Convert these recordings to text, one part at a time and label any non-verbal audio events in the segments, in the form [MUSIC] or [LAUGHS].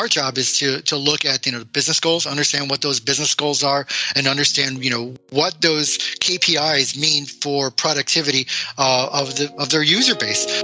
our job is to to look at you know business goals, understand what those business goals are, and understand you know what those KPIs mean for productivity uh, of the of their user base.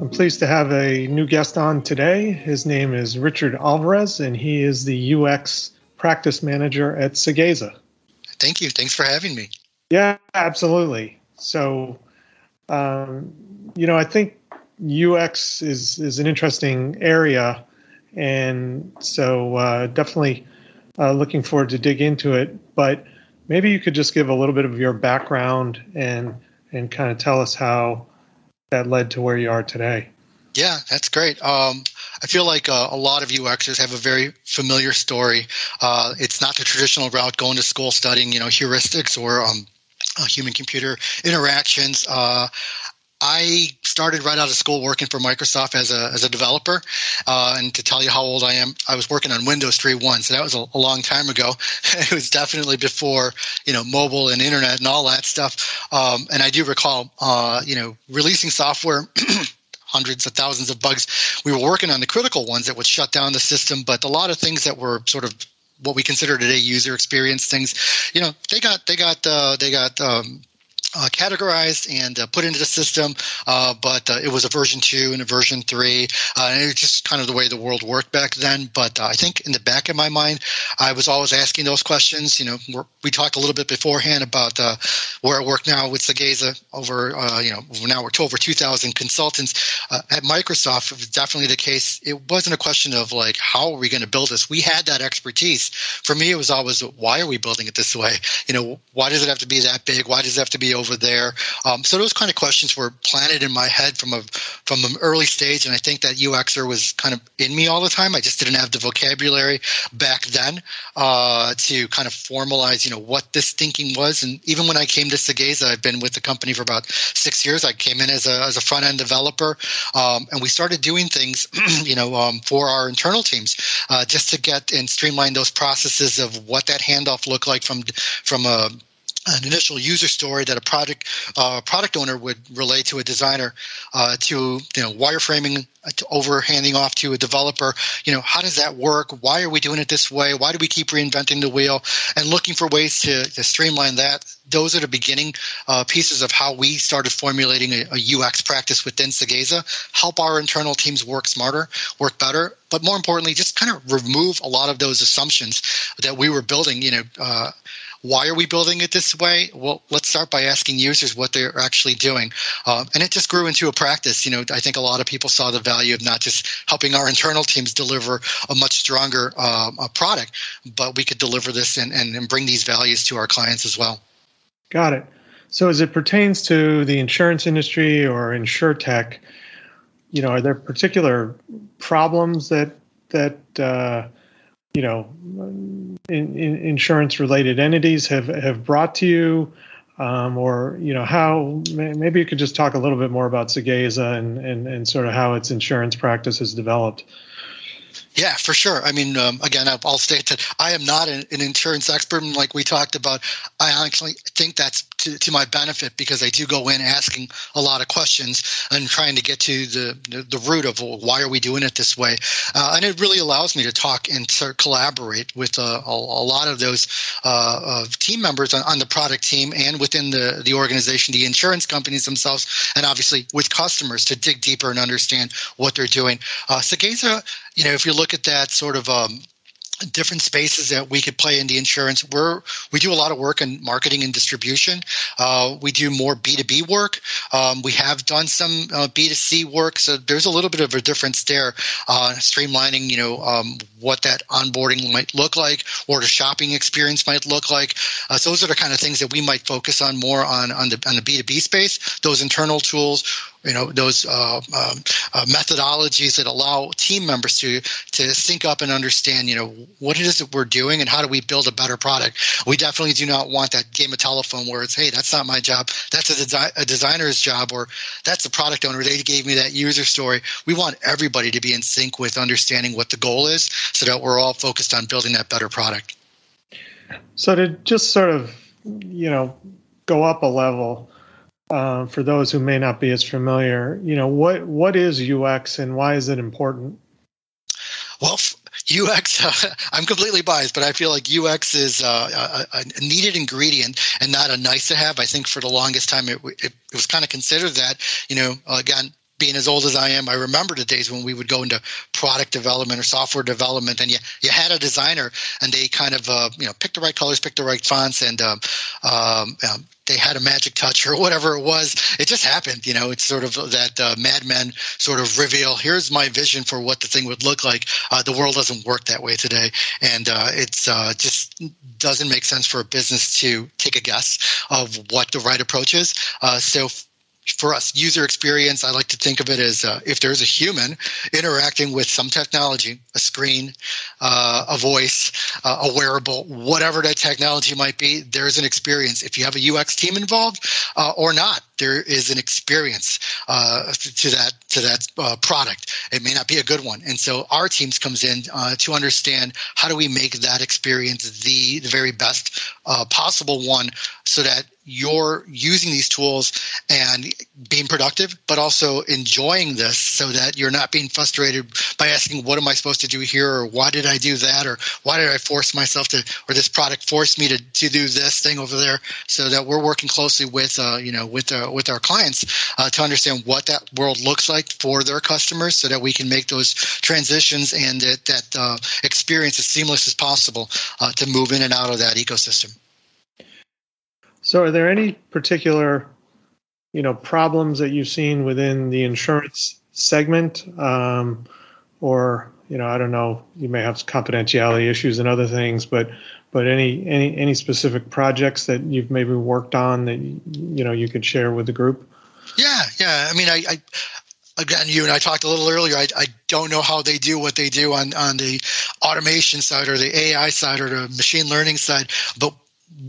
I'm pleased to have a new guest on today. His name is Richard Alvarez, and he is the UX practice manager at Saggezza. Thank you. Thanks for having me. Yeah, absolutely. So, um, you know, I think UX is is an interesting area, and so uh, definitely uh, looking forward to dig into it. But maybe you could just give a little bit of your background and and kind of tell us how that led to where you are today. Yeah, that's great. Um, I feel like uh, a lot of UXers have a very familiar story. Uh, it's not the traditional route going to school studying, you know, heuristics or um, uh, human computer interactions. Uh, I started right out of school working for Microsoft as a as a developer, uh, and to tell you how old I am, I was working on Windows 3.1, so that was a, a long time ago. [LAUGHS] it was definitely before you know mobile and internet and all that stuff. Um, and I do recall, uh, you know, releasing software. [CLEARS THROAT] hundreds of thousands of bugs. We were working on the critical ones that would shut down the system, but a lot of things that were sort of what we consider today user experience things, you know, they got they got uh, they got um, uh, categorized and uh, put into the system, uh, but uh, it was a version two and a version three, uh, and it was just kind of the way the world worked back then. But uh, I think in the back of my mind, I was always asking those questions. You know, we talked a little bit beforehand about where I work now with Saggezza. Over, you know, now we're to over 2,000 consultants at Microsoft. It was definitely the case. It wasn't a question of like how are we going to build this. We had that expertise. For me, it was always why are we building it this way? You know, why does it have to be that big? Why does it have to be over there. Um, so those kind of questions were planted in my head from a from an early stage, and I think that UXer was kind of in me all the time. I just didn't have the vocabulary back then uh, to kind of formalize, you know, what this thinking was. And even when I came to Saggezza, I've been with the company for about six years. I came in as a as a front end developer, um, and we started doing things, [CLEARS THROAT] you know, um, for our internal teams uh, just to get and streamline those processes of what that handoff looked like from from a an initial user story that a product uh, product owner would relay to a designer uh, to you know wireframing uh, to over handing off to a developer. You know how does that work? Why are we doing it this way? Why do we keep reinventing the wheel? And looking for ways to, to streamline that. Those are the beginning uh, pieces of how we started formulating a, a ux practice within Saggezza help our internal teams work smarter work better but more importantly just kind of remove a lot of those assumptions that we were building you know uh, why are we building it this way? Well, let's start by asking users what they're actually doing. Uh, and it just grew into a practice. You know, I think a lot of people saw the value of not just helping our [LAUGHS] internal teams deliver a much stronger uh, product, but we could deliver this and, and, and bring these values to our clients as well. Got it. So, as it pertains to the insurance industry or insurtech, you know, are there particular problems that that uh, you know, in, in insurance related entities have, have brought to you? Um, or, you know, how maybe you could just talk a little bit more about Saggezza and, and, and sort of how its insurance practice has developed. Yeah, for sure. I mean, um, again, I'll state that I am not an, an, insurance expert, and like we talked about, I actually think that's to, to, my benefit because I do go in asking a lot of questions and trying to get to the the, the root of well, why are we doing it this way, uh, and it really allows me to talk and to collaborate with uh, a, a, lot of those uh, team members on, on, the product team and within the the organization, the insurance companies themselves, and obviously with customers to dig deeper and understand what they're doing. Uh, Saggezza, you know, if you look at that sort of um, different spaces that we could play in the insurance. We're we do a lot of work in marketing and distribution. Uh, we do more B two B work. Um, we have done some uh, B two C work, so there's a little bit of a difference there. Uh, streamlining, you know, um, what that onboarding might look like, or the shopping experience might look like. Uh, so those are the kind of things that we might focus on more on on the on the B two B space. Those internal tools you know those uh, um, uh, methodologies that allow team members to to sync up and understand you know what it is that we're doing and how do we build a better product. We definitely do not want that game of telephone where it's hey that's not my job that's a, desi- a designer's job or that's the product owner they gave me that user story. We want everybody to be in sync with understanding what the goal is so that we're all focused on building that better product. So to just sort of you know go up a level uh, for those who may not be as familiar, you know, what what is UX and why is it important? Well, UX, uh, [LAUGHS] I'm completely biased, but I feel like UX is uh, a, a, needed ingredient and not a nice to have. I think for the longest time it, it, it was kind of considered that, you know, again, being as old as I am, I remember the days when we would go into product development or software development, and you you had a designer, and they kind of uh, you know picked the right colors, picked the right fonts, and um, um, they had a magic touch or [LAUGHS] whatever it was. It just happened, you know. It's sort of that uh, Mad Men sort of reveal. Here's my vision for what the thing would look like. Uh, the world doesn't work that way today, and uh, it's uh, just doesn't make sense for a business to take a guess of what the right approach is. Uh, so for us, user experience, I like to think of it as uh, if there's a human interacting with some technology, a screen, uh, a voice, uh, a wearable, whatever that technology might be, there's an experience. If you have a UX team involved uh, or not, there is an experience uh, to that to that uh, product. It may not be a good one, and so our teams comes in to understand how do we make that experience the the very best possible one, so that you're using these tools and being productive, but also enjoying this so that you're not being frustrated by asking, what am I supposed to do here? Or why did I do that? Or why did I force myself to, or this product forced me to, to do this thing over there? So that we're working closely with, uh, you know, with, uh, with our clients uh, to understand what that world looks like for their customers so that we can make those transitions and that, that uh, experience as seamless as possible uh, to move in and out of that ecosystem. So, are there any particular, you know, problems that you've seen within the insurance segment, um, or you know, I don't know, you may have confidentiality issues and other things, but but any any any specific projects that you've maybe worked on that you know you could share with the group? Yeah, yeah. I mean, I, I again, you and I talked a little earlier. I, I, don't know how they do what they do on, on the automation side or the AI side or the machine learning side, but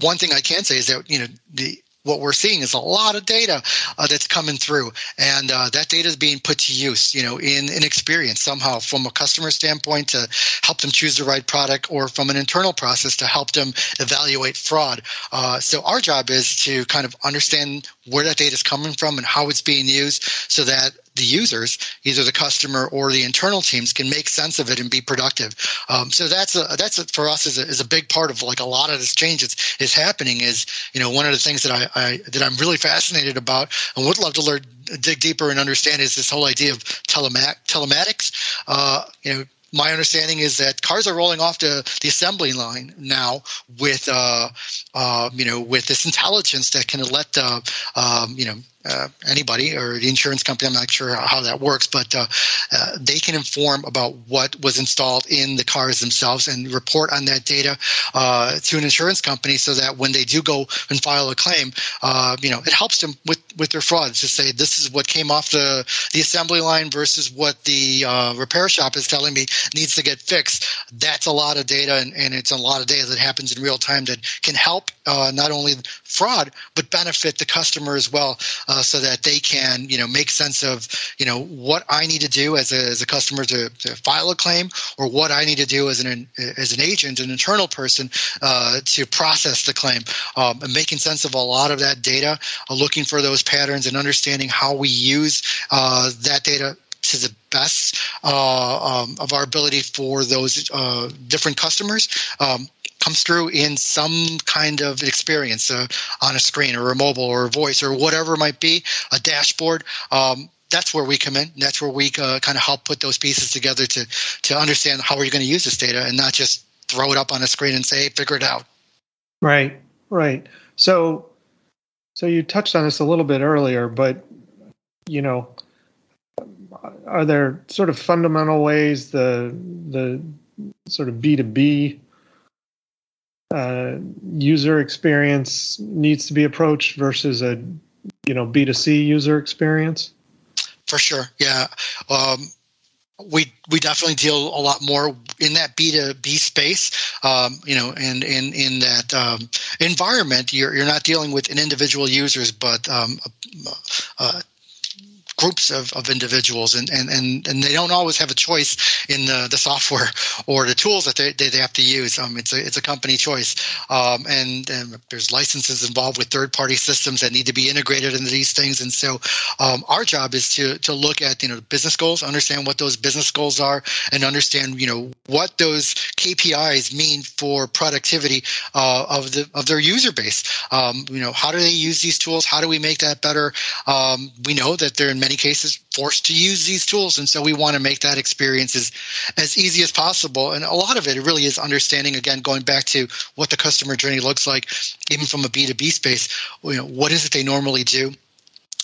one thing I can say is that you know the what we're seeing is a lot of data uh, that's coming through. And uh, that data is being put to use you know in an experience somehow from a customer standpoint to help them choose the right product or from an internal process to help them evaluate fraud. Uh, so our job is to kind of understand where that data is coming from and how it's being used so that the users, either the customer or the internal teams, can make sense of it and be productive. Um, so that's a, that's a, for us is a, is a big part of like a lot of this change that's is happening. Is you know one of the things that I, I that I'm really fascinated about and would love to learn dig deeper and understand is this whole idea of telemat- telematics. Uh, you know, my understanding is that cars are rolling off to the assembly line now with uh, uh, you know with this intelligence that can let uh, um, you know uh, anybody or the insurance company. I'm not sure how that works, but uh, uh, they can inform about what was installed in the cars themselves and report on that data uh, to an insurance company, so that when they do go and file a claim, uh, you know, it helps them with with their fraud to say this is what came off the the assembly line versus what the uh, repair shop is telling me needs to get fixed. That's a lot of data, and, and it's a lot of data that happens in real time that can help not only fraud but benefit the customer as well uh, so that they can you know make sense of you know what I need to do as a, as a customer to, to file a claim or what I need to do as an as an agent, an internal person uh, to process the claim, um, and making sense of a lot of that data, uh, looking for those patterns and understanding how we use uh, that data to the best uh, um, of our ability for those uh, different customers. Um, comes through in some kind of experience uh, on a screen or a mobile or a voice or whatever it might be, a dashboard. Um, that's where we come in. That's where we uh, kind of help put those pieces together to to understand how are you going to use this data and not just throw it up on a screen and say, hey, figure it out. Right, right. So, so you touched on this a little bit earlier, but you know, are there sort of fundamental ways the the sort of B two B uh, user experience needs to be approached versus a you know B2C user experience? For sure, yeah. Um, we we definitely deal a lot more in that B two B space, um, you know, and in in that um, environment, you're you're not dealing with an individual users, but um, uh, groups of, of individuals and, and, and, and they don't always have a choice in the, the software [LAUGHS] or the tools that they, they have to use. Um, it's a, it's a company choice. Um, and, and there's licenses involved with third party systems that need to be integrated into these things. And so, um, our job is to, to look at, you know, business goals, understand what those business goals are and understand, you know, what those KPIs mean for productivity, uh, of the, of their user base. Um, you know, how do they use these tools? How do we make that better? Um, we know that they're in many cases forced to use these tools. And so we want to make that experience as, as easy as possible. And a lot of it really is understanding again going back to what the customer journey looks like even from a b2b space you know what is it they normally do?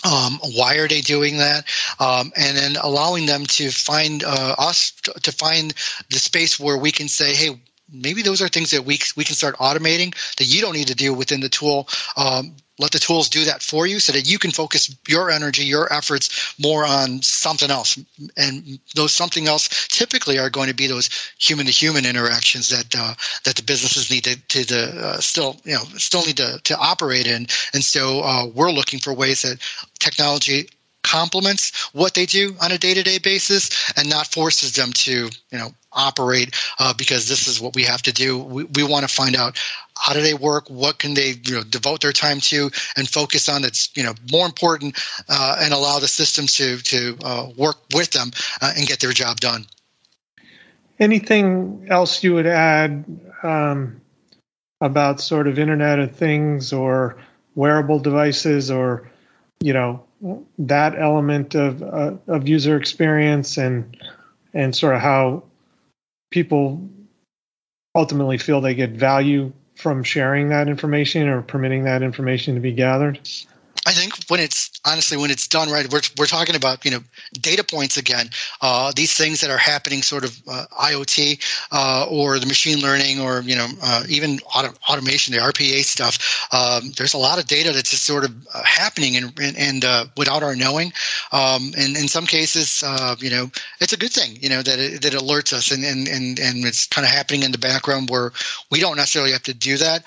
Um, why are they doing that? Um, and then allowing them to find uh, us to find the space where we can say, hey, maybe those are things that we we can start automating that you don't need to do within the tool. Um, let the tools do that for you so that you can focus your energy, your efforts more on something else. And those something else typically are going to be those human to human interactions that uh, that the businesses need to, to the uh, still you know still need to, to operate in. And so uh, we're looking for ways that technology complements what they do on a day-to-day basis and not forces them to you know operate uh, because this is what we have to do. We, we want to find out how do they work what can they you know devote their time to and focus on that's you know more important uh, and allow the systems to to uh, work with them uh, and get their job done. Anything else you would add um, about sort of internet of things or wearable devices or you know that element of uh, of user experience and and sort of how people ultimately feel they get value from sharing that information or permitting that information to be gathered? I think when it's honestly when it's done right, we're we're talking about you know data points again. Uh, these things that are happening, sort of uh, IoT uh, or the machine learning, or you know uh, even auto- automation, the RPA stuff. Um, there's a lot of data that's just sort of uh, happening and and, uh, without our knowing. Um, and in some cases, you know, it's a good thing. You know that it, that alerts us, and and and and it's kind of happening in the background where we don't necessarily have to do that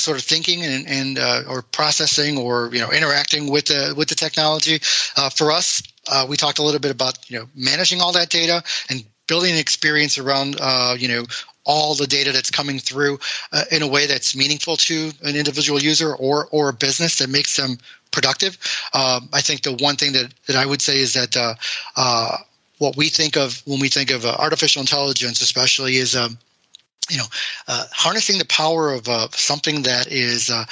sort of thinking and and or processing or you know interacting with the with the technology. Uh, for us, uh, we talked a little bit about you know managing all that data and building an experience around uh, you know all the data that's coming through uh, in a way that's meaningful to an individual user or or a business that makes them productive. Um, I think the one thing that, that I would say is that uh, uh, what we think of when we think of artificial intelligence, especially, is um, you know, uh, harnessing the power of uh, something that is uh,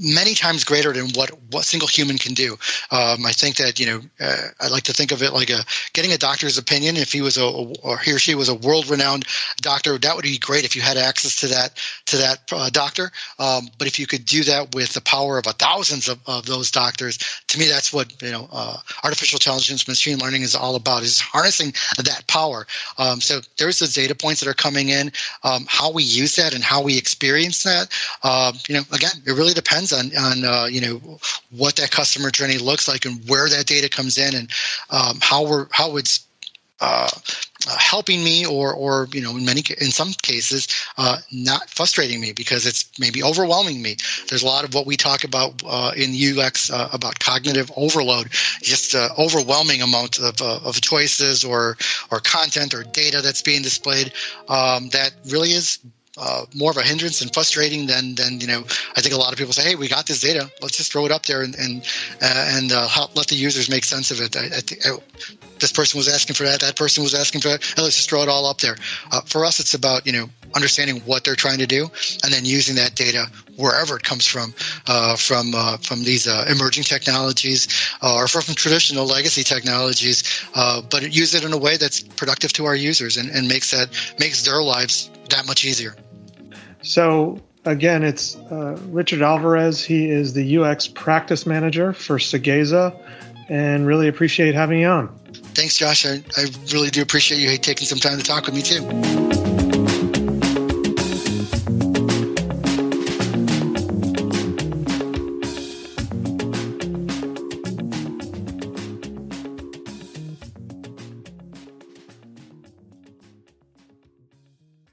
many times greater than what what single human can do. Um, I think that you know uh, I like to think of it like a getting a doctor's opinion. If he was a or he or she was a world renowned doctor, that would be great if you had access to that to that uh, doctor. Um, but if you could do that with the power of a thousands of, of those doctors, to me that's what you know uh, artificial intelligence, machine learning is all about is harnessing that power. Um, so there's the data points that are coming in. Um, how we use that and how we experience that, um, you know, again, it really depends on on uh, you know what that customer journey looks like and where that data comes in and um, how we're how it's uh, uh, helping me or or you know in many in some cases uh, not frustrating me because it's maybe overwhelming me. There's a lot of what we talk about uh, in ux uh, about cognitive overload just uh, overwhelming amount of, of choices or or content or data that's being displayed um, that really is uh, more of a hindrance and frustrating than than you know. I think a lot of people say, "Hey, we got this data. Let's just throw it up there and and uh, and uh, help, let the users make sense of it." I, I think I, this person was asking for that, that person was asking for that, and let's just throw it all up there. Uh, for us, it's about you know understanding what they're trying to do and then using that data wherever it comes from, uh, from uh, from these emerging technologies or from traditional legacy technologies, but use it in a way that's productive to our users and, and makes that makes their lives that much easier. So again, it's uh, Richard Alvarez. He is the UX practice manager for Saggezza, and really appreciate having you on. Thanks, Josh. I, I really do appreciate you taking some time to talk with me too.